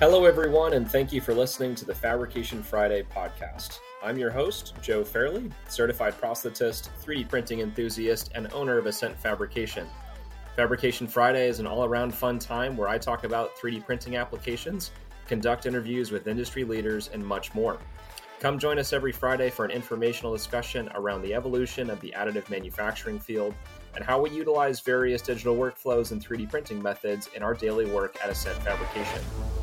Hello, everyone, and thank you for listening to the Fabrication Friday podcast. I'm your host, Joe Fairley, certified prosthetist, 3D printing enthusiast, and owner of Ascent Fabrication. Fabrication Friday is an all around fun time where I talk about 3D printing applications, conduct interviews with industry leaders, and much more. Come join us every Friday for an informational discussion around the evolution of the additive manufacturing field and how we utilize various digital workflows and 3D printing methods in our daily work at Ascent Fabrication.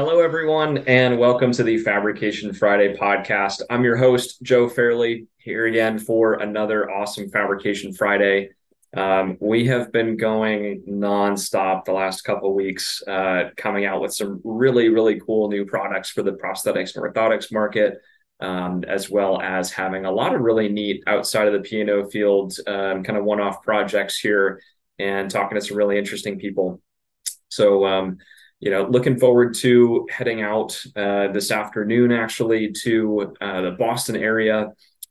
Hello, everyone, and welcome to the Fabrication Friday podcast. I'm your host, Joe Fairley, here again for another awesome Fabrication Friday. Um, we have been going nonstop the last couple weeks, uh, coming out with some really, really cool new products for the prosthetics and orthotics market, um, as well as having a lot of really neat outside of the P&O field um, kind of one-off projects here, and talking to some really interesting people. So um, you know, looking forward to heading out uh, this afternoon actually to uh, the Boston area,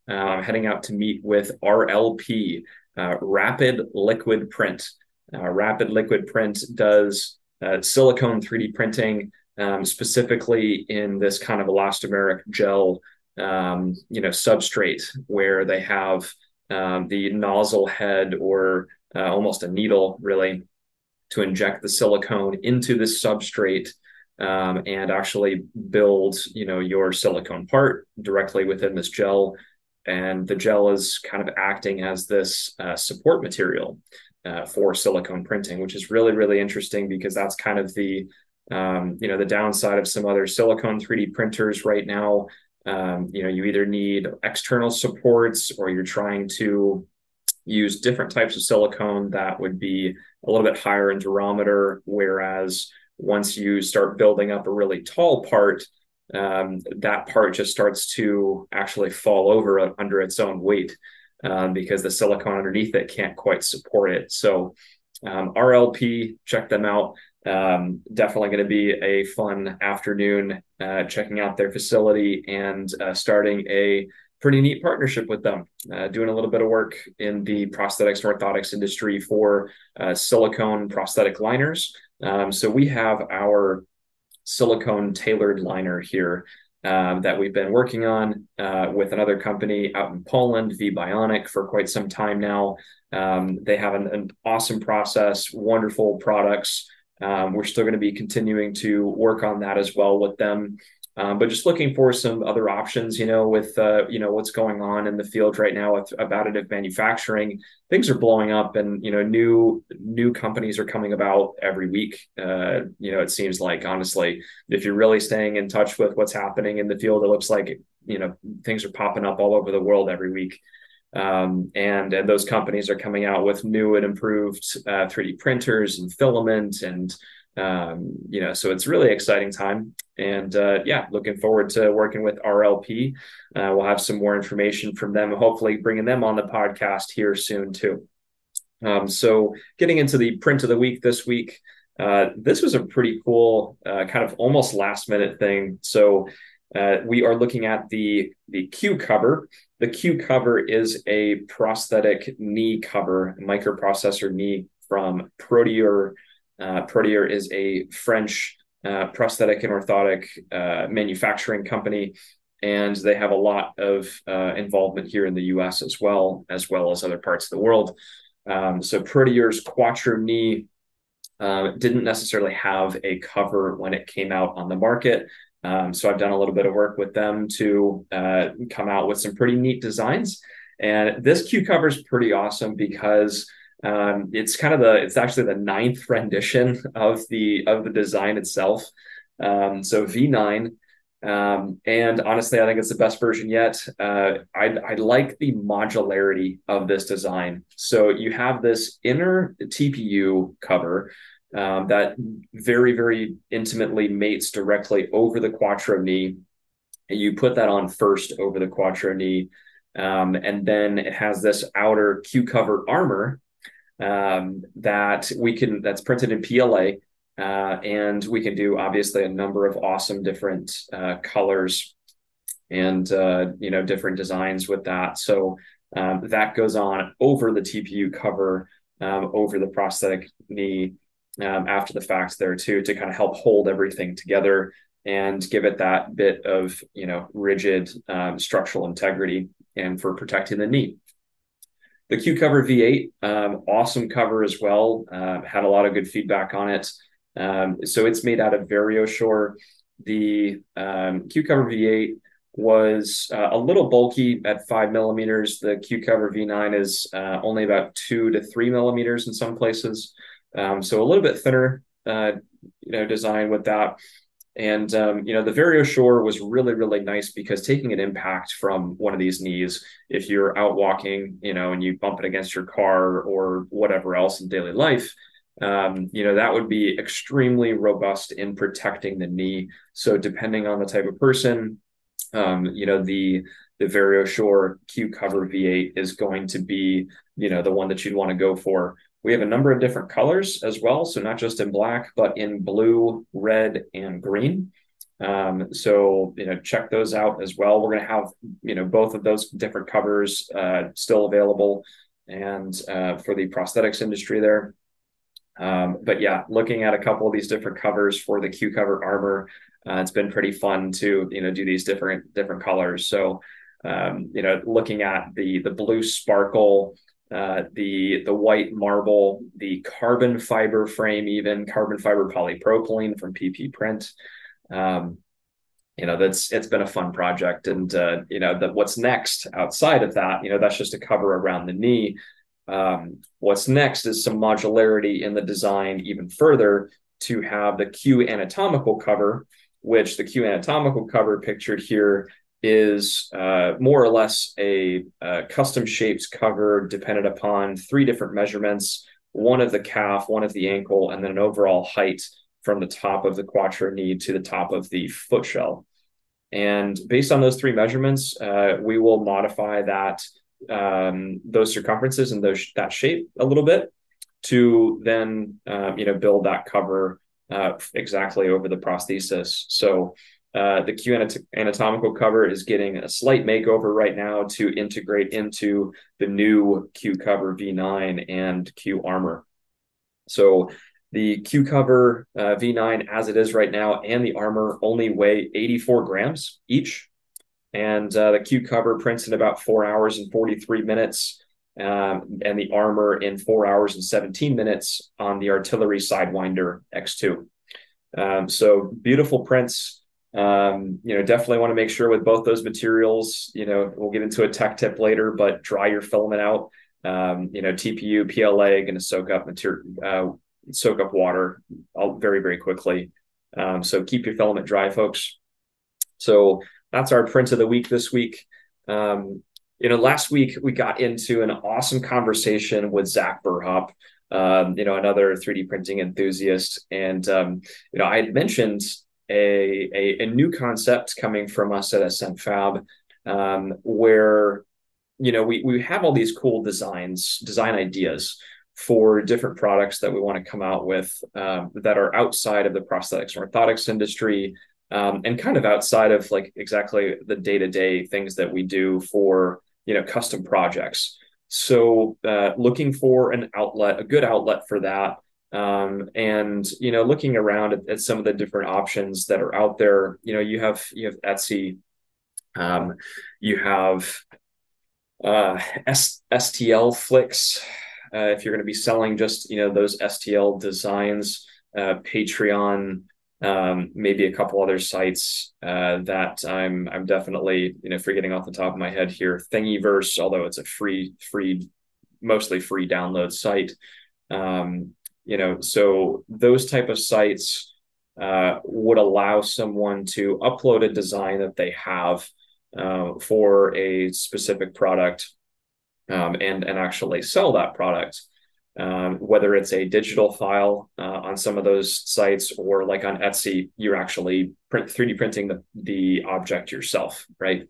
uh, heading out to meet with RLP, uh, Rapid Liquid Print. Uh, Rapid Liquid Print does silicone 3D printing, um, specifically in this kind of elastomeric gel, um, you know, substrate where they have um, the nozzle head or almost a needle really to inject the silicone into this substrate um, and actually build you know your silicone part directly within this gel. And the gel is kind of acting as this uh, support material uh, for silicone printing which is really really interesting because that's kind of the um, you know the downside of some other silicone 3d printers right now. Um, you know you either need external supports or you're trying to use different types of silicone that would be a little bit higher in durometer, whereas once you start building up a really tall part, um, that part just starts to actually fall over under its own weight um, because the silicone underneath it can't quite support it. So um, RLP, check them out. Um, definitely going to be a fun afternoon uh, checking out their facility and uh, starting a pretty neat partnership with them, uh, doing a little bit of work in the prosthetics and orthotics industry for uh, silicone prosthetic liners. Um, so we have our silicone tailored liner here um, that we've been working on uh, with another company out in Poland, V Bionic, for quite some time now. Um, they have an, an, awesome process, wonderful products. Um, we're still going to be continuing to work on that as well with them. Um, but just looking for some other options, you know, with uh, you know what's going on in the field right now with about additive manufacturing, things are blowing up, and you know, new new companies are coming about every week. Uh, you know, it seems like honestly, if you're really staying in touch with what's happening in the field, it looks like you know things are popping up all over the world every week. Um, and and those companies are coming out with new and improved uh, 3D printers and filament and um, you know, so it's really exciting time. And uh, yeah, looking forward to working with RLP. Uh, we'll have some more information from them, hopefully bringing them on the podcast here soon too. Um, so getting into the print of the week this week, uh, this was a pretty cool uh, kind of almost last minute thing. So uh, we are looking at the the Q cover. The Q cover is a prosthetic knee cover, microprocessor knee from Proteor uh, Proteor is a French uh, prosthetic and orthotic uh, manufacturing company, and they have a lot of uh, involvement here in the U.S. as well, as well as other parts of the world. Um, so Proteor's Quattro Knee uh, didn't necessarily have a cover when it came out on the market. Um, so I've done a little bit of work with them to uh, come out with some pretty neat designs. And this Q cover is pretty awesome because um, it's kind of the it's actually the ninth rendition of the of the design itself. Um, so V9. Um, and honestly, I think it's the best version yet. Uh, I, I like the modularity of this design. So you have this inner TPU cover um, that very, very intimately mates directly over the Quattro knee. And you put that on first over the Quattro knee. Um, and then it has this outer Q cover armor um, that we can that's printed in PLA. Uh, and we can do obviously a number of awesome different uh, colors and uh, you know different designs with that. So um, that goes on over the TPU cover um, over the prosthetic knee um, after the fact there too to kind of help hold everything together and give it that bit of you know rigid um, structural integrity and for protecting the knee. The Q Cover V8, um, awesome cover as well. Uh, had a lot of good feedback on it. Um, so it's made out of VarioShore. The um, Q Cover V8 was uh, a little bulky at five millimeters. The Q Cover V9 is uh, only about two to three millimeters in some places. Um, so a little bit thinner, uh, you know, design with that. And um, you know, the Vario Shore was really, really nice because taking an impact from one of these knees, if you're out walking, you know, and you bump it against your car or whatever else in daily life, um, you know, that would be extremely robust in protecting the knee. So depending on the type of person, um, you know, the the VarioShore Q Cover V8 is going to be, you know, the one that you'd want to go for. We have a number of different colors as well. So not just in black, but in blue, red, and green. Um, so, you know, check those out as well. We're going to have, you know, both of those different covers uh, still available and uh, for the prosthetics industry there. Um, but yeah, looking at a couple of these different covers for the Q cover armor, uh, it's been pretty fun to, you know, do these different, different colors. So, um, you know, looking at the, the blue sparkle, uh, the the white marble, the carbon fiber frame, even carbon fiber polypropylene from PP Print. Um, you know, that's it's been a fun project, and uh, you know that what's next outside of that, you know, that's just a cover around the knee. Um, what's next is some modularity in the design even further to have the Q anatomical cover, which the Q anatomical cover pictured here is uh, more or less a, a custom shaped cover dependent upon three different measurements one of the calf, one of the ankle, and then an overall height from the top of the quattro knee to the top of the foot shell. And based on those three measurements, uh, we will modify that um, those circumferences and those that shape a little bit to then um, you know build that cover uh, exactly over the prosthesis. So uh, the Q anatomical cover is getting a slight makeover right now to integrate into the new Q cover V9 and Q armor. So the Q cover uh, V9 as it is right now and the armor only weigh 84 grams each. And uh, the Q cover prints in about four hours and 43 minutes. Um, and the armor in four hours and 17 minutes on the artillery sidewinder X2. Um, so beautiful prints um, you know, definitely want to make sure with both those materials, you know, we'll get into a tech tip later, but dry your filament out. Um, you know, TPU, PLA going to soak up material, uh, soak up water all very, very quickly. Um, so keep your filament dry, folks. So that's our print of the week this week. Um, you know, last week we got into an awesome conversation with Zach Burhop, um, you know, another 3D printing enthusiast. And, um, you know, I had mentioned a, a, a new concept coming from us at Ascent Fab, um, where you know we we have all these cool designs, design ideas for different products that we want to come out with um, that are outside of the prosthetics and orthotics industry um, and kind of outside of like exactly the day to day things that we do for you know custom projects. So uh, looking for an outlet, a good outlet for that um, and you know looking around at, at, some of the different options that are out there you know you have you have etsy um, you have uh, S- STLFlix uh, if you're going to be selling just you know those stl designs uh, patreon um, maybe a couple other sites uh, that i'm i'm definitely you know forgetting off the top of my head here thingiverse although it's a free free mostly free download site. Um, you know so those type of sites uh, would allow someone to upload a design that they have uh, for a specific product um, and and actually sell that product um, whether it's a digital file uh, on some of those sites or like on Etsy, you're actually print 3D printing the, the object yourself, right?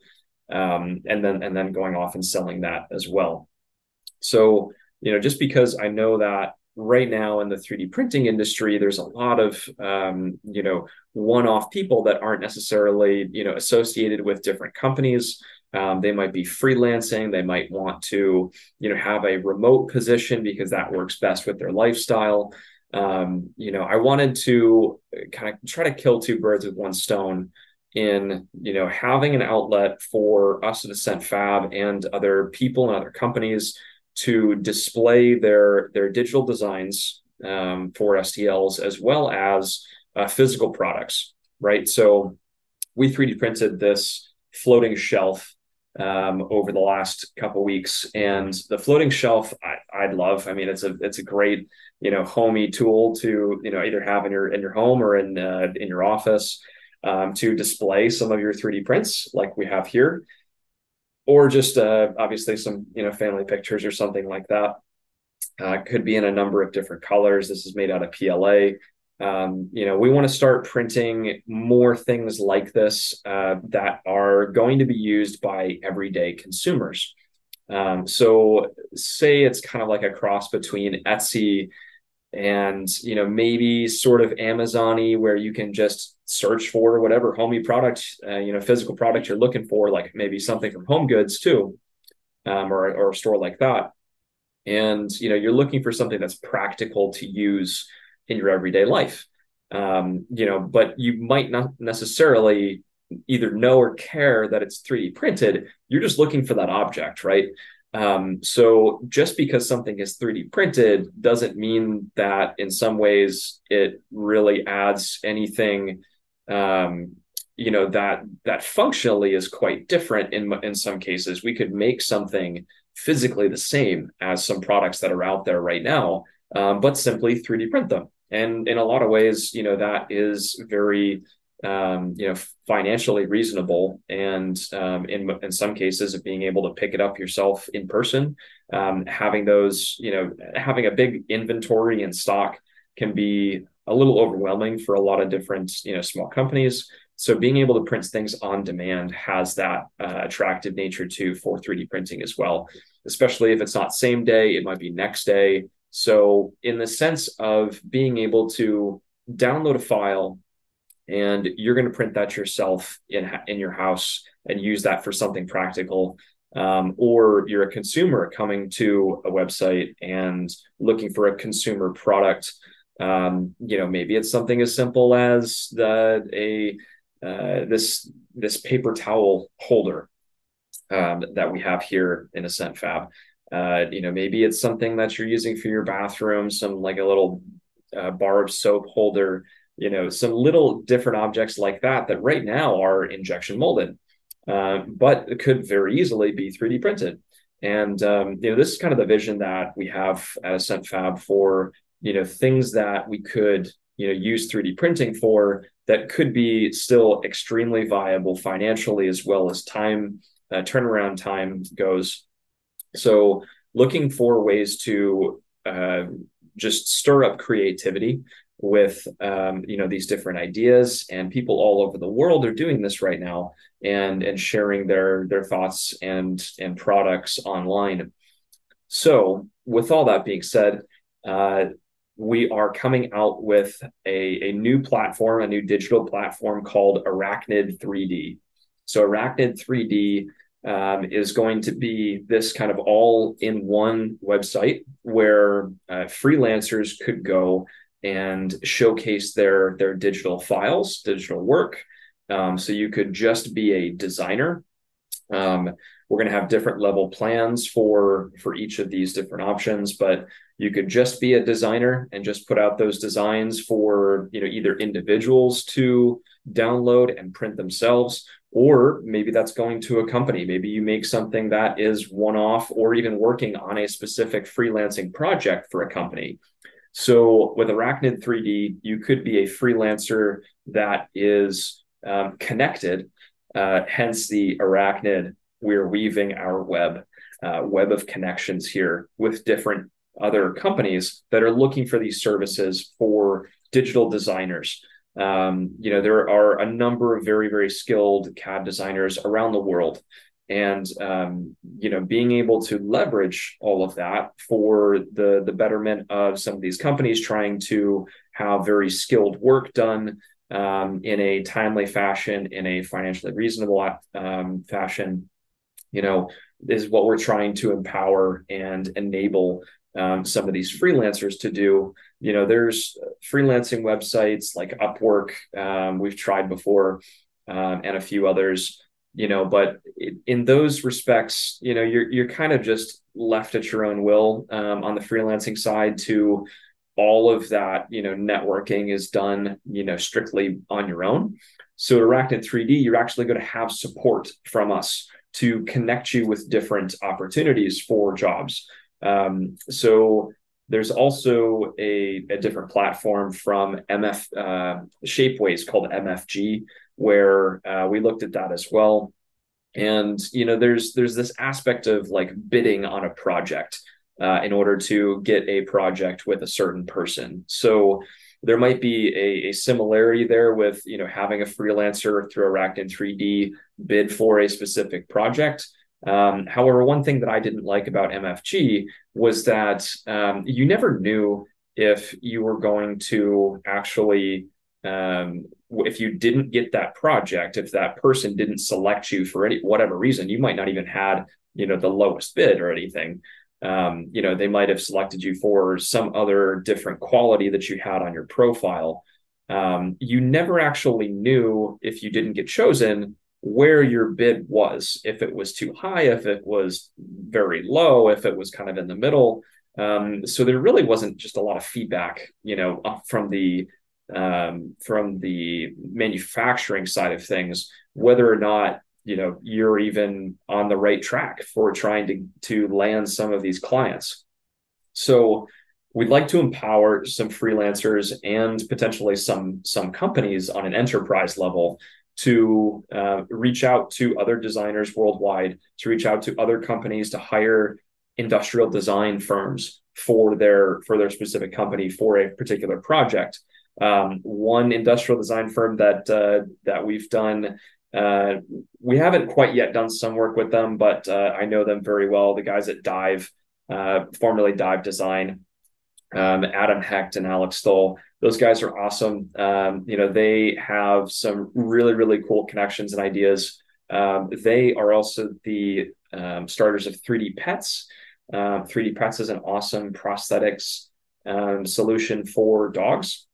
Um, and then and then going off and selling that as well. So you know, just because I know that right now in the 3D printing industry, there's a lot of um, you know one-off people that aren't necessarily you know associated with different companies. Um, they might be freelancing. They might want to, you know, have a remote position because that works best with their lifestyle. Um, you know, I wanted to kind of try to kill two birds with one stone in you know having an outlet for us at Ascent Fab and other people and other companies to display their their digital designs um, for STLs as well as uh, physical products, right? So we 3D printed this floating shelf um, over the last couple weeks, and the floating shelf I, I love. I mean, it's a it's a great you know homey tool to you know either have in your in your home or in uh, in your office um, to display some of your 3D prints like we have here, or just uh, obviously some you know family pictures or something like that. Uh, could be in a number of different colors. This is made out of PLA. Um, you know, we want to start printing more things like this uh, that are going to be used by everyday consumers. Um, so, say it's kind of like a cross between Etsy and you know maybe sort of Amazon-y where you can just search for whatever homey product, uh, you know, physical product you're looking for, like maybe something from Home Goods too, um, or or a store like that. And you know, you're looking for something that's practical to use in your everyday life. Um, you know, but you might not necessarily either know or care that it's 3D printed. You're just looking for that object, right? Um, so just because something is 3D printed doesn't mean that in some ways it really adds anything um, you know that that functionally is quite different in in some cases. We could make something physically the same as some products that are out there right now um, but simply 3d print them. And in a lot of ways you know that is very um, you know financially reasonable and um, in in some cases of being able to pick it up yourself in person um, having those you know having a big inventory and stock can be a little overwhelming for a lot of different you know small companies. So being able to print things on demand has that uh, attractive nature too for 3d printing as well especially if it's not same day it might be next day. So in the sense of being able to download a file and you're going to print that yourself in in your house and use that for something practical um, or you're a consumer coming to a website and looking for a consumer product um, you know maybe it's something as simple as the a uh, this this paper towel holder um, that we have here in Ascent Fab. Uh, you know, maybe it's something that you're using for your bathroom, some like a little uh, bar of soap holder you know, some little different objects like that that right now are injection molded, uh, but could very easily be 3D printed. And um, you know, this is kind of the vision that we have at Ascent Fab for you know things that we could you know use 3D printing for that could be still extremely viable financially as well as time uh, turnaround time goes. So looking for ways to uh, just stir up creativity with um, you know these different ideas and people all over the world are doing this right now and and sharing their their thoughts and and products online. So with all that being said uh, we are coming out with a, a new platform a new digital platform called arachnid 3d so arachnid 3d um, is going to be this kind of all in one website where uh, freelancers could go and showcase their their digital files, digital work. Um, so you could just be a designer. Um, we're going to have different level plans for for each of these different options, but you could just be a designer and just put out those designs for you know either individuals to download and print themselves or maybe that's going to a company maybe you make something that is one off or even working on a specific freelancing project for a company so with Arachnid 3D, you could be a freelancer that is um, connected, uh, hence the Arachnid. We're weaving our web, uh, web of connections here with different other companies that are looking for these services for digital designers. Um, you know, there are a number of very, very skilled CAD designers around the world and um, you know being able to leverage all of that for the the betterment of some of these companies trying to have very skilled work done um, in a timely fashion in a financially reasonable um, fashion you know, is what we're trying to empower and enable um, some of these freelancers to do. You know, there's freelancing websites like Upwork, um, we've tried before, um, and a few others. You know, but in those respects, you know, you're you're kind of just left at your own will um, on the freelancing side to all of that. You know, networking is done, you know, strictly on your own. So Arachnid 3D, you're actually going to have support from us to connect you with different opportunities for jobs. Um, so there's also a, a, different platform from MF uh, Shapeways called MFG, where uh, we looked at that as well. And you know, there's there's this aspect of like bidding on a project uh, in order to get a project with a certain person. So there might be a, a similarity there with you know having a freelancer through Arachnid 3D bid for a specific project. Um, however, one thing that I didn't like about MFG was that um, you never knew if you were going to actually um, if you didn't get that project, if that person didn't select you for any whatever reason, you might not even had you know the lowest bid or anything um, you know, they might have selected you for some other different quality that you had on your profile. Um, you never actually knew if you didn't get chosen where your bid was, if it was too high, if it was very low, if it was kind of in the middle. Um, so there really wasn't just a lot of feedback, you know, from the um, from the manufacturing side of things, whether or not you know you're even on the right track for trying to to land some of these clients. So we'd like to empower some freelancers and potentially some some companies on an enterprise level to uh, reach out to other designers worldwide to reach out to other companies to hire industrial design firms for their for their specific company for a particular project um, one industrial design firm that uh, that we've done uh, we haven't quite yet done some work with them, but uh, I know them very well. The guys at Dive, uh, formerly Dive Design, um, Adam Hecht and Alex Stoll. Those guys are awesome. Um, you know, they have some really, really cool connections and ideas. Um, they are also the um, starters of 3D Pets. 3D um, Pets is an awesome prosthetics solution for dogs.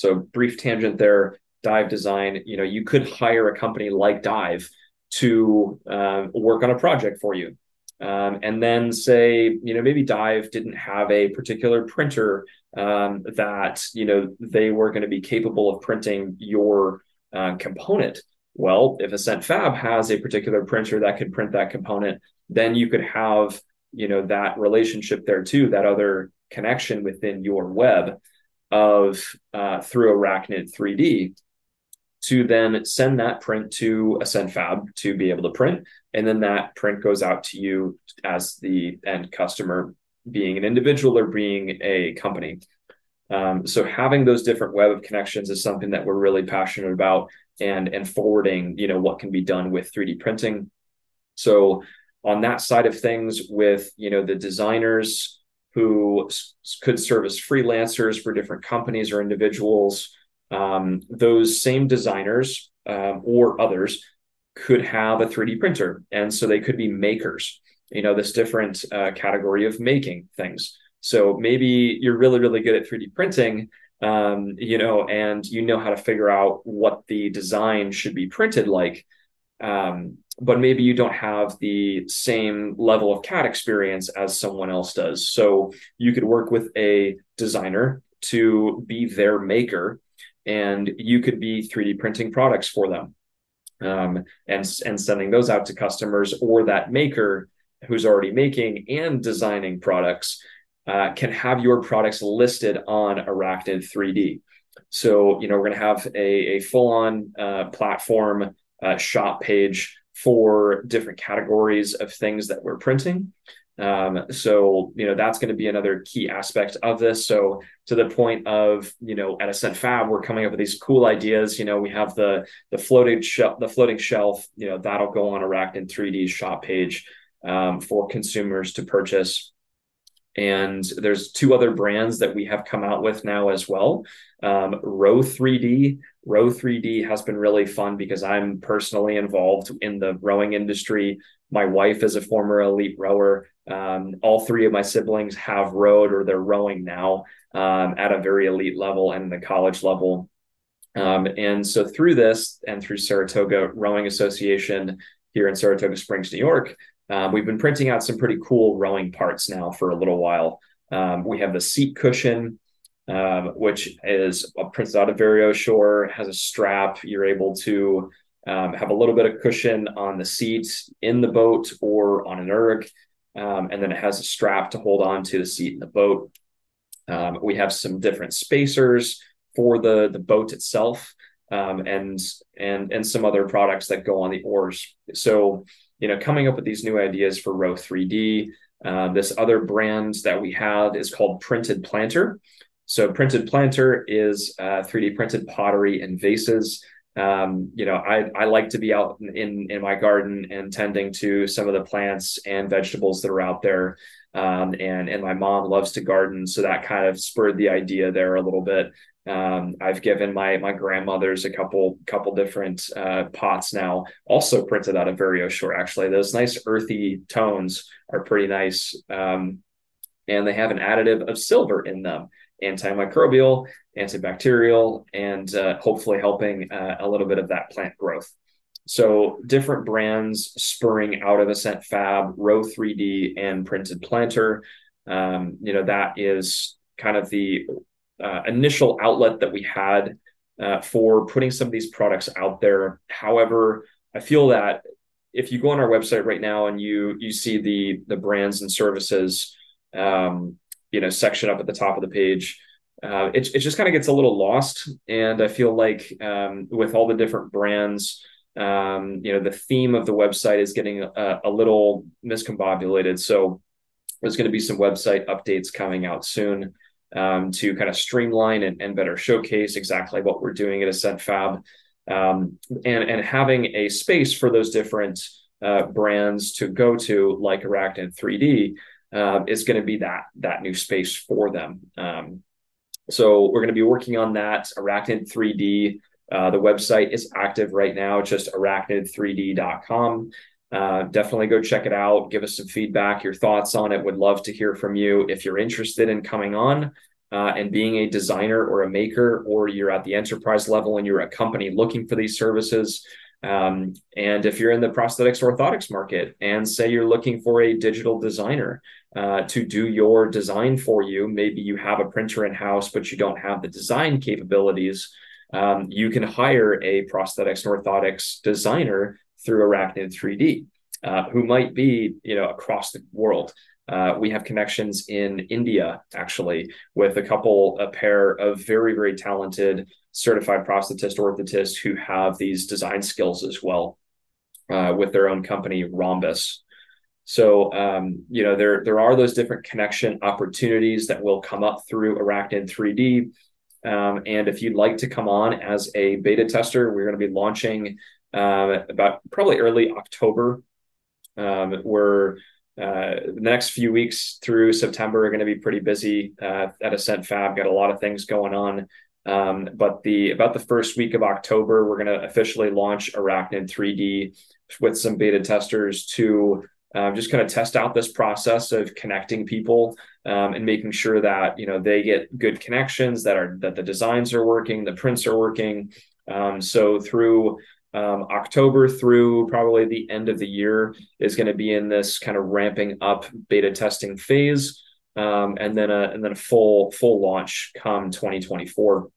So, brief tangent there dive design you know you could hire a company like dive to uh, work on a project for you. Um, and then say you know maybe dive didn't have a particular printer um, that you know they were going to be capable of printing your uh, component. Well if ascent fab has a particular printer that could print that component then you could have you know that relationship there too that other connection within your web of uh, through arachnid 3d to then send that print to Ascent Fab to be able to print. And then that print goes out to you as the end customer, being an individual or being a company. Um, so having those different web of connections is something that we're really passionate about and and forwarding, you know, what can be done with 3D printing. So on that side of things with, you know, the designers who could serve as freelancers for different companies or individuals, um, those same designers um, or others could have a 3D printer. And so they could be makers, you know, this different uh, category of making things. So maybe you're really, really good at 3D printing, um, you know, and you know how to figure out what the design should be printed like. Um, but maybe you don't have the same level of CAD experience as someone else does. So you could work with a designer to be their maker and you could be 3D printing products for them um, and, and sending those out to customers or that maker who's already making and designing products uh, can have your products listed on Arachnid 3D. So, you know, we're going to have a, a full on uh, platform uh, shop page for different categories of things that we're printing. Um, so, you know, that's going to be another key aspect of this. So, to the point of, you know, at Ascent Fab, we're coming up with these cool ideas. You know, we have the the floating shelf, the floating shelf. You know, that'll go on a rack Arachnid 3D shop page um, for consumers to purchase. And there's two other brands that we have come out with now as well. Um, Row 3D. Row 3D has been really fun because I'm personally involved in the rowing industry My wife is a former elite rower. Um, all three of my siblings have rowed or they're rowing now um, at a very elite level and the college level. Um, and so through this and through Saratoga Rowing Association here in Saratoga Springs, New York, uh, we've been printing out some pretty cool rowing parts now for a little while. Um, we have the seat cushion, um, which is printed out of Vario Shore, has a strap. You're able to um, have a little bit of cushion on the seat in the boat or on an erg. Um, and then it has a strap to hold on to the seat in the boat. Um, we have some different spacers for the the boat itself, um, and and and some other products that go on the oars. So you know, coming up with these new ideas for Row 3D. Uh, this other brand that we have is called Printed Planter. So Printed Planter is uh, 3D printed pottery and vases. Um, you know, I, I like to be out in, in my garden and tending to some of the plants and vegetables that are out there. Um, and, and my mom loves to garden. So that kind of spurred the idea there a little bit. Um, I've given my my grandmother's a couple couple different uh, pots now, also printed out of Varioshore. Actually, those nice earthy tones are pretty nice, um, and they have an additive of silver in them, antimicrobial, antibacterial, and uh, hopefully helping uh, a little bit of that plant growth. So different brands spurring out of Ascent Fab, Row 3D, and Printed Planter. Um, you know that is kind of the uh, initial outlet that we had uh, for putting some of these products out there. However, I feel that if you go on our website right now and you you see the the brands and services, um, you know, section up at the top of the page, uh, it it just kind of gets a little lost. And I feel like um, with all the different brands, um, you know, the theme of the website is getting a, a little miscombobulated. So there's going to be some website updates coming out soon um, to kind of streamline and, and, better showcase exactly what we're doing at Ascent Fab, um, and and having a space for those different uh, brands to go to, like Arachnid 3D, uh, is going to be that that new space for them. Um, so we're going to be working on that Arachnid 3D. Uh, the website is active right now, just arachnid3d.com. Uh, definitely go check it out. Give us some feedback, your thoughts on it. Would love to hear from you. If you're interested in coming on uh, and being a designer or a maker, or you're at the enterprise level and you're a company looking for these services, um, and if you're in the prosthetics orthotics market and say you're looking for a digital designer uh, to do your design for you, maybe you have a printer in house, but you don't have the design capabilities. Um, you can hire a prosthetics orthotics designer through Arachnid 3D, uh, who might be, you know, across the world. Uh, we have connections in India, actually, with a couple, a pair of very, very talented certified prosthetist orthotists who have these design skills as well uh, with their own company, Rhombus. So, um, you know, there, there are those different connection opportunities that will come up through Arachnid 3D. Um, and if you'd like to come on as a beta tester, we're going to be launching uh, about probably early October. Um, uh, the next few weeks through September are going to be pretty busy uh, at Ascent Fab. Got a lot of things going on. Um, but the about the first week of October, we're going to officially launch Arachnid 3D with some beta testers to um, just kind of test out this process of connecting people um, and making sure that you know they get good connections that are that the designs are working, the prints are working. Um, so through um, October through probably the end of the year is going to be in this kind of ramping up beta testing phase, um, and then a and then a full full launch come 2024.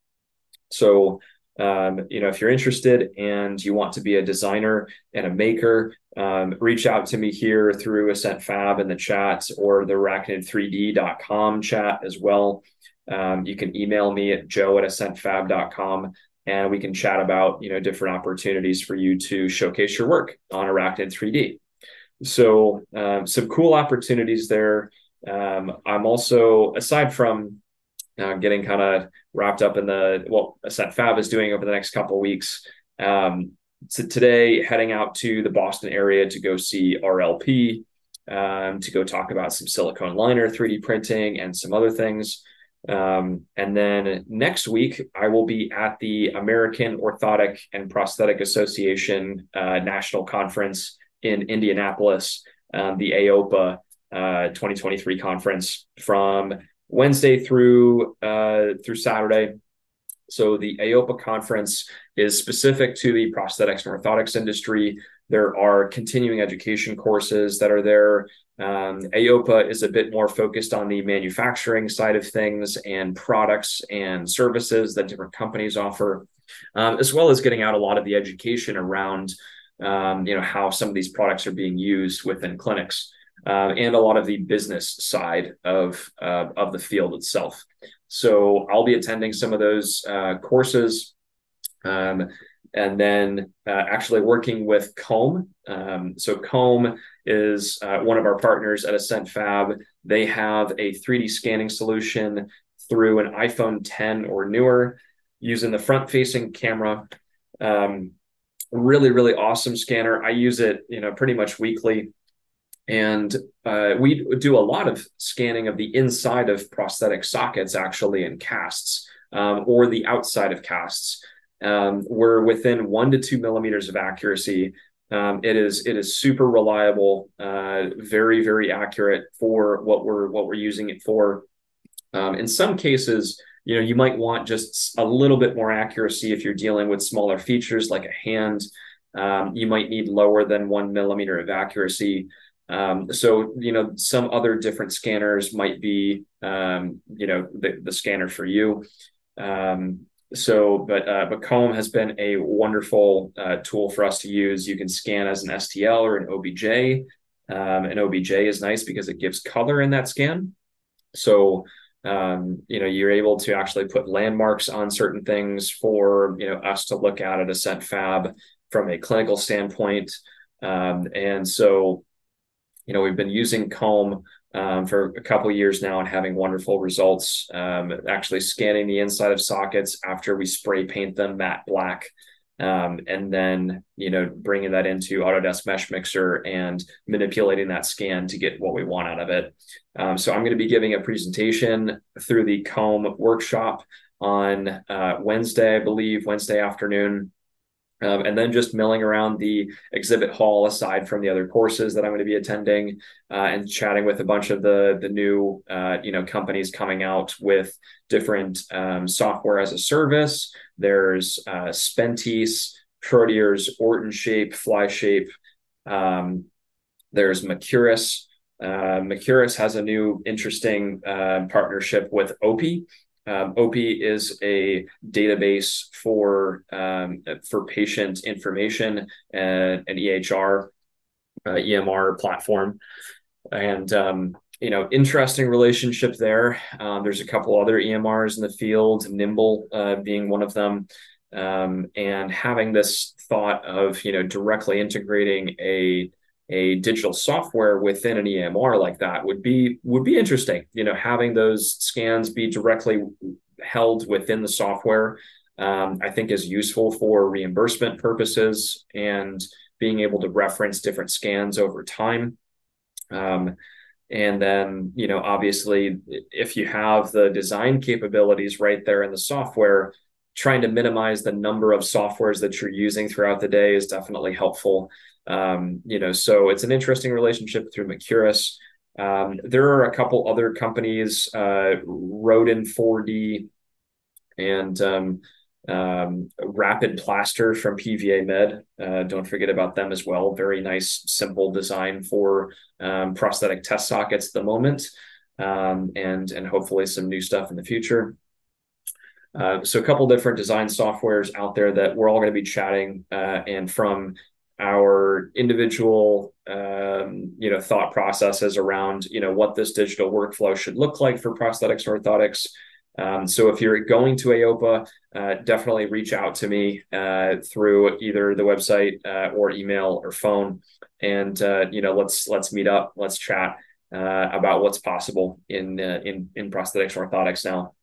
So um, you know if you're interested and you want to be a designer and a maker, um, reach out to me here through Ascent Fab in the chat or the arachnid3d.com chat as well. Um, you can email me at joe at ascentfab.com and we can chat about you know different opportunities for you to showcase your work on Arachnid 3D. So um, some cool opportunities there. Um, I'm also aside from uh, getting kind of wrapped up in the what Ascent Fab is doing over the next couple weeks. Um, so today, heading out to the Boston area to go see RLP, um, to go talk about some silicone liner 3D printing and some other things. Um, and then next week, I will be at the American Orthotic and Prosthetic Association uh, National Conference in Indianapolis, um, the AOPA uh, 2023 conference from Wednesday through uh, through Saturday. So the AOPA conference is specific to the prosthetics and orthotics industry. There are continuing education courses that are there. Um, AOPA is a bit more focused on the manufacturing side of things and products and services that different companies offer, um, as well as getting out a lot of the education around, um, you know, how some of these products are being used within clinics uh, and a lot of the business side of uh, of the field itself. So I'll be attending some of those uh, courses. Um, and then uh, actually working with Comb. Um, so Comb is uh, one of our partners at Ascent Fab. They have a 3D scanning solution through an iPhone 10 or newer using the front-facing camera. Um, really, really awesome scanner. I use it, you know, pretty much weekly. And uh, we do a lot of scanning of the inside of prosthetic sockets, actually, in casts, um, or the outside of casts um, we're within one to two millimeters of accuracy. Um, it is it is super reliable, uh, very very accurate for what we're what we're using it for. Um, in some cases, you know, you might want just a little bit more accuracy if you're dealing with smaller features like a hand. Um, you might need lower than one millimeter of accuracy. Um, so you know, some other different scanners might be um, you know the the scanner for you. Um, so but uh, but comb has been a wonderful uh, tool for us to use. You can scan as an stl or an obj um, an obj is nice because it gives color in that scan. So um, you know you're able to actually put landmarks on certain things for you know us to look at at ascent fab from a clinical standpoint. Um, and so you know we've been using comb um, for a couple years now and having wonderful results. Um, actually, scanning the inside of sockets after we spray paint them matte black, um, and then you know bringing that into Autodesk Mesh Mixer and manipulating that scan to get what we want out of it. Um, so I'm going to be giving a presentation through the Comb workshop on uh, Wednesday, I believe, Wednesday afternoon. Um, and then just milling around the exhibit hall aside from the other courses that I'm going to be attending uh, and chatting with a bunch of the the new uh, you know companies coming out with different um, software as a service. There's uh, Spentys, Proteors, Orton Shape, Fly Shape. Um, there's Mecuris. Uh, Mecuris has a new interesting uh, partnership with Opie, um, OPI is a database for um, for patient information and an EHR, uh, EMR platform, and um, you know interesting relationship there. Um, there's a couple other EMRs in the field, Nimble uh, being one of them, um, and having this thought of you know directly integrating a a digital software within an EMR like that would be would be interesting. You know, having those scans be directly held within the software, um, I think is useful for reimbursement purposes and being able to reference different scans over time. Um, and then, you know, obviously, if you have the design capabilities right there in the software, trying to minimize the number of softwares that you're using throughout the day is definitely helpful. Um, you know, so it's an interesting relationship through Mecuris. Um, there are a couple other companies, uh, Rodin 4D and um, um, Rapid Plaster from PVA Med. Uh, don't forget about them as well. Very nice, simple design for um, prosthetic test sockets at the moment, um, and and hopefully some new stuff in the future. Uh, so a couple different design softwares out there that we're all going to be chatting uh, and from our individual um, you know thought processes around you know what this digital workflow should look like for prosthetics and orthotics um, so if you're going to AOPA, uh, definitely reach out to me uh, through either the website uh, or email or phone, and uh, you know let's let's meet up, let's chat uh, about what's possible in uh, in in prosthetics and orthotics now.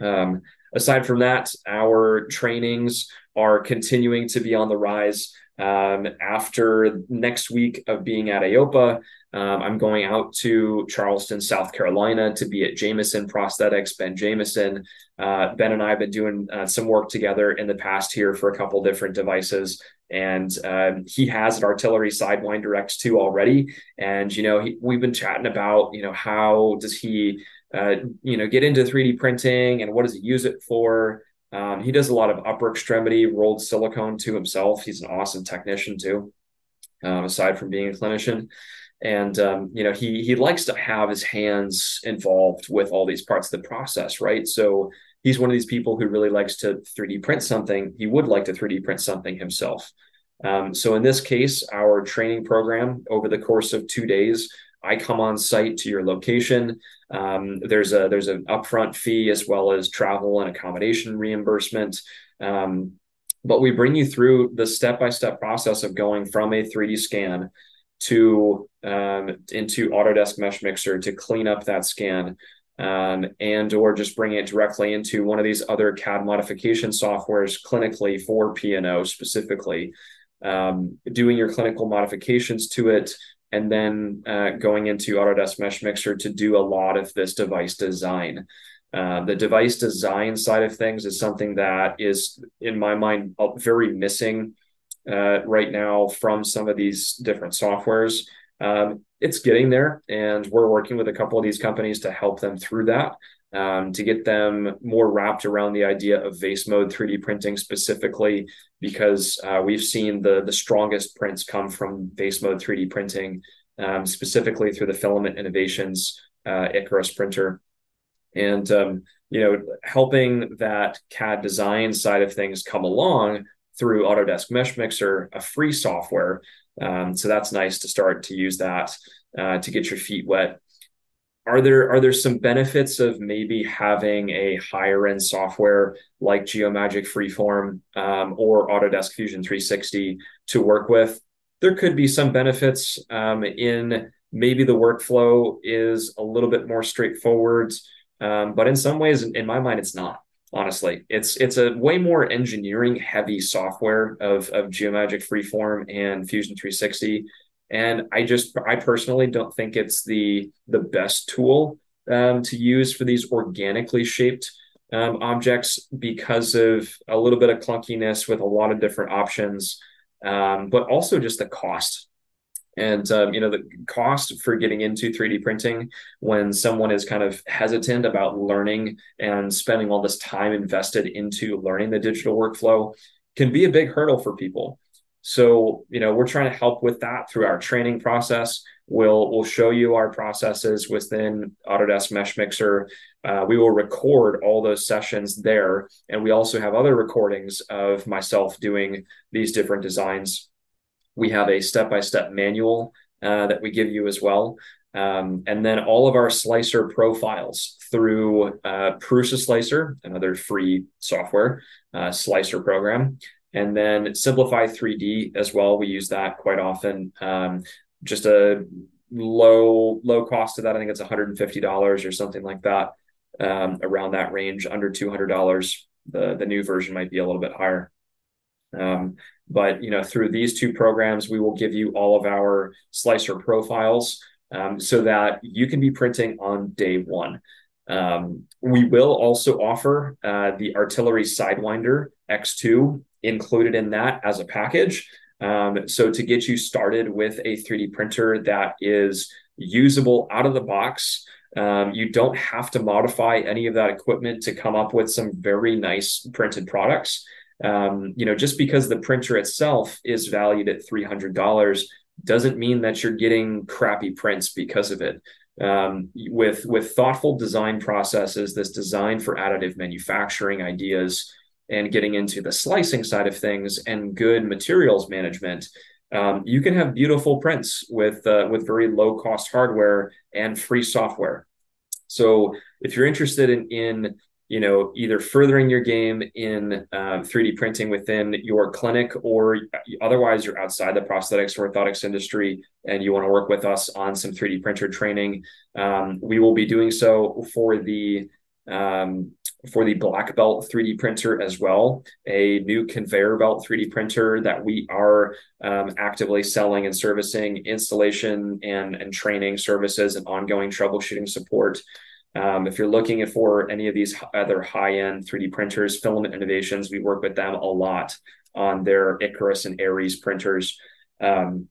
Um, aside from that, our trainings are continuing to be on the rise. Um, after next week of being at AOPA, Um, I'm going out to Charleston, South Carolina to be at Jamieson Prosthetics, Ben Jamieson. Uh, ben and I have been doing uh, some work together in the past here for a couple different devices. And um, he has an artillery Sidewinder X2 already. And, you know, he, we've been chatting about, you know, how does he, uh, you know, get into 3D printing and what does he use it for? Um, he does a lot of upper extremity rolled silicone to himself. He's an awesome technician too, um, aside from being a clinician. And um, you know he he likes to have his hands involved with all these parts of the process right? So he's one of these people who really likes to 3d print something. He would like to 3d print something himself. Um, so in this case our training program over the course of two days i come on site to your location. Um, there's a there's an upfront fee as well as travel and accommodation reimbursement. Um, but we bring you through the step-by-step process of going from a 3d scan to um, into Autodesk Mesh Mixer to clean up that scan, um, and or just bring it directly into one of these other CAD modification softwares clinically for P&O specifically, um, doing your clinical modifications to it, and then uh, going into Autodesk Mesh Mixer to do a lot of this device design. Uh, the device design side of things is something that is, in my mind, very missing uh, right now from some of these different softwares. Um, it's getting there, and we're working with a couple of these companies to help them through that. Um, to get them more wrapped around the idea of vase mode 3D printing specifically, because uh, we've seen the the strongest prints come from vase mode 3D printing, um, specifically through the Filament Innovations uh, Icarus printer, and um, you know helping that CAD design side of things come along through Autodesk Mesh Mixer, a free software. Um, so that's nice to start to use that uh, to get your feet wet. Are there are there some benefits of maybe having a higher end software like Geomagic Freeform um, or Autodesk Fusion 360 to work with? There could be some benefits um, in maybe the workflow is a little bit more straightforward, um, but in some ways, in my mind, it's not honestly it's it's a way more engineering heavy software of of geomagic freeform and fusion 360 and i just i personally don't think it's the the best tool um, to use for these organically shaped um, objects because of a little bit of clunkiness with a lot of different options um, but also just the cost. And um, you know the cost for getting into 3d printing when someone is kind of hesitant about learning and spending all this time invested into learning the digital workflow can be a big hurdle for people so you know we're trying to help with that through our training process we'll we'll show you our processes within autodesk mesh mixer uh, we will record all those sessions there and we also have other recordings of myself doing these different designs we have a step by step manual uh, that we give you as well. Um, and then all of our slicer profiles through uh, Prusa Slicer, another free software uh, slicer program. And then Simplify 3D as well. We use that quite often. Um, just a low low cost of that. I think it's $150 or something like that, um, around that range, under $200. The the new version might be a little bit higher. Um, but you know, through these two programs, we will give you all of our slicer profiles um, so that you can be printing on day one. Um, we will also offer uh, the Artillery Sidewinder X2 included in that as a package. Um, so to get you started with a 3D printer that is usable out of the box, um, you don't have to modify any of that equipment to come up with some very nice printed products um, you know, just because the printer itself is valued at $300 doesn't mean that you're getting crappy prints because of it. Um, with with thoughtful design processes, this design for additive manufacturing ideas, and getting into the slicing side of things and good materials management, um, you can have beautiful prints with uh, with very low cost hardware and free software. So if you're interested in in you know either furthering your game in 3d um, printing within your clinic or otherwise you're outside the prosthetics or orthotics industry and you want to work with us on some 3d printer training um, we will be doing so for the um, for the black belt 3D printer as well, a new conveyor belt 3D printer that we are um, actively selling and servicing, installation and, and training services and ongoing troubleshooting support. Um, if you're looking for any of these other high end 3D printers, Filament Innovations, we work with them a lot on their Icarus and Aries printers. Um,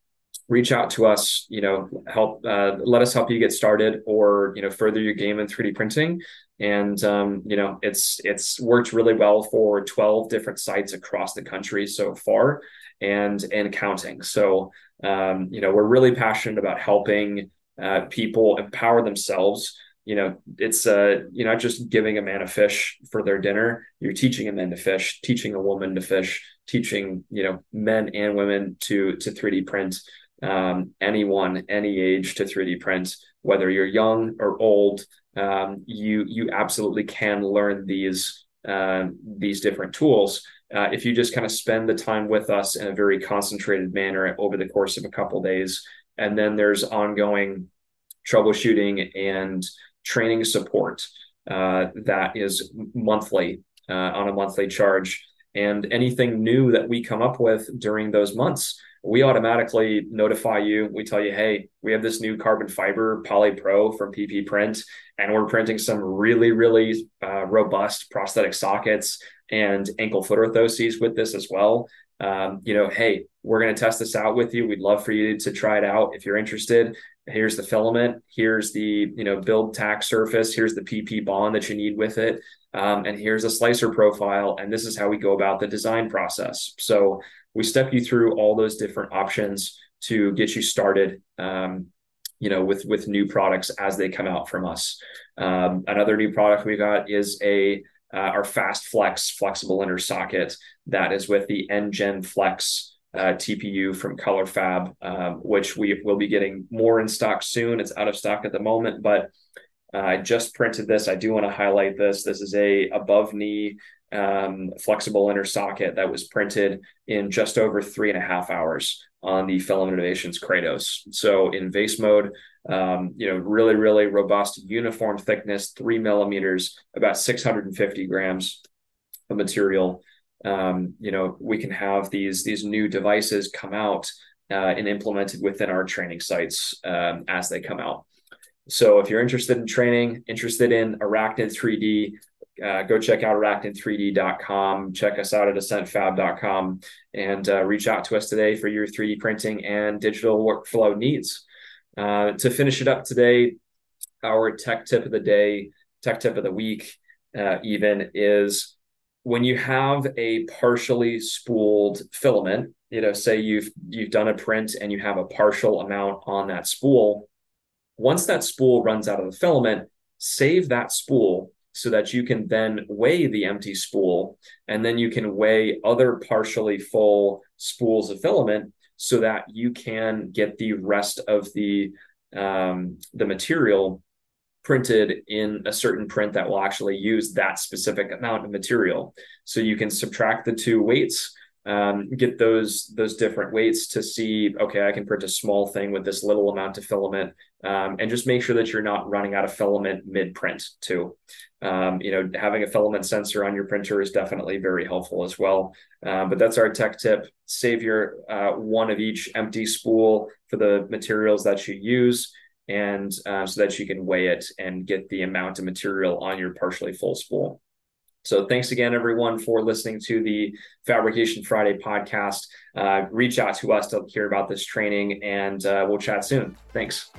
reach out to us, you know, help, uh, let us help you get started or, you know, further your game in 3D printing. And, um, you know, it's, it's worked really well for 12 different sites across the country so far and, and counting. So, um, you know, we're really passionate about helping uh, people empower themselves you know it's uh you're not just giving a man a fish for their dinner you're teaching a man to fish teaching a woman to fish teaching you know men and women to to 3d print um, anyone any age to 3d print whether you're young or old um, you you absolutely can learn these uh, these different tools uh, if you just kind of spend the time with us in a very concentrated manner over the course of a couple days and then there's ongoing troubleshooting and training support uh, that is monthly uh, on a monthly charge. And anything new that we come up with during those months, we automatically notify you. We tell you, hey, we have this new carbon fiber Poly Pro from PP Print, and we're printing some really, really uh, robust prosthetic sockets and ankle foot orthoses with this as well. Um, you know, hey, we're going to test this out with you. We'd love for you to try it out if you're interested here's the filament here's the you know BuildTak surface here's the pp bond that you need with it um, and here's a slicer profile and this is how we go about the design process so we step you through all those different options to get you started um, you know with with new products as they come out from us um, another new product we got is a uh, our fast flex flexible inner socket that is with the NGen Flex uh, TPU from colorFabb, um, which we will be getting more in stock soon. It's out of stock at the moment, but uh, I just printed this. I do want to highlight this. This is a above knee um, flexible inner socket that was printed in just over three and a half hours on the Filament Innovations Kratos. So in vase mode, um, you know, really, really robust, uniform thickness, three millimeters, about 650 grams of material um, you know we can have these these new devices come out uh, and implemented within our training sites um, as they come out so if you're interested in training interested in arachnid 3d uh, go check out arachnid3d.com check us out at ascentfab.com and uh, reach out to us today for your 3d printing and digital workflow needs. Uh, to finish it up today our tech tip of the day tech tip of the week uh, even is when you have a partially spooled filament, you know, say you've you've done a print and you have a partial amount on that spool, once that spool runs out of the filament, save that spool so that you can then weigh the empty spool and then you can weigh other partially full spools of filament so that you can get the rest of the um, the material printed in a certain print that will actually use that specific amount of material. So you can subtract the two weights, um, get those those different weights to see, okay, I can print a small thing with this little amount of filament, um, and just make sure that you're not running out of filament mid print too. Um, you know, having a filament sensor on your printer is definitely very helpful as well. Uh, but that's our tech tip: save your uh, one of each empty spool for the materials that you use and uh, so that you can weigh it and get the amount of material on your partially full spool. So thanks again, everyone, for listening to the Fabrication Friday podcast. Uh, reach out to us to hear about this training, and uh, we'll chat soon. Thanks.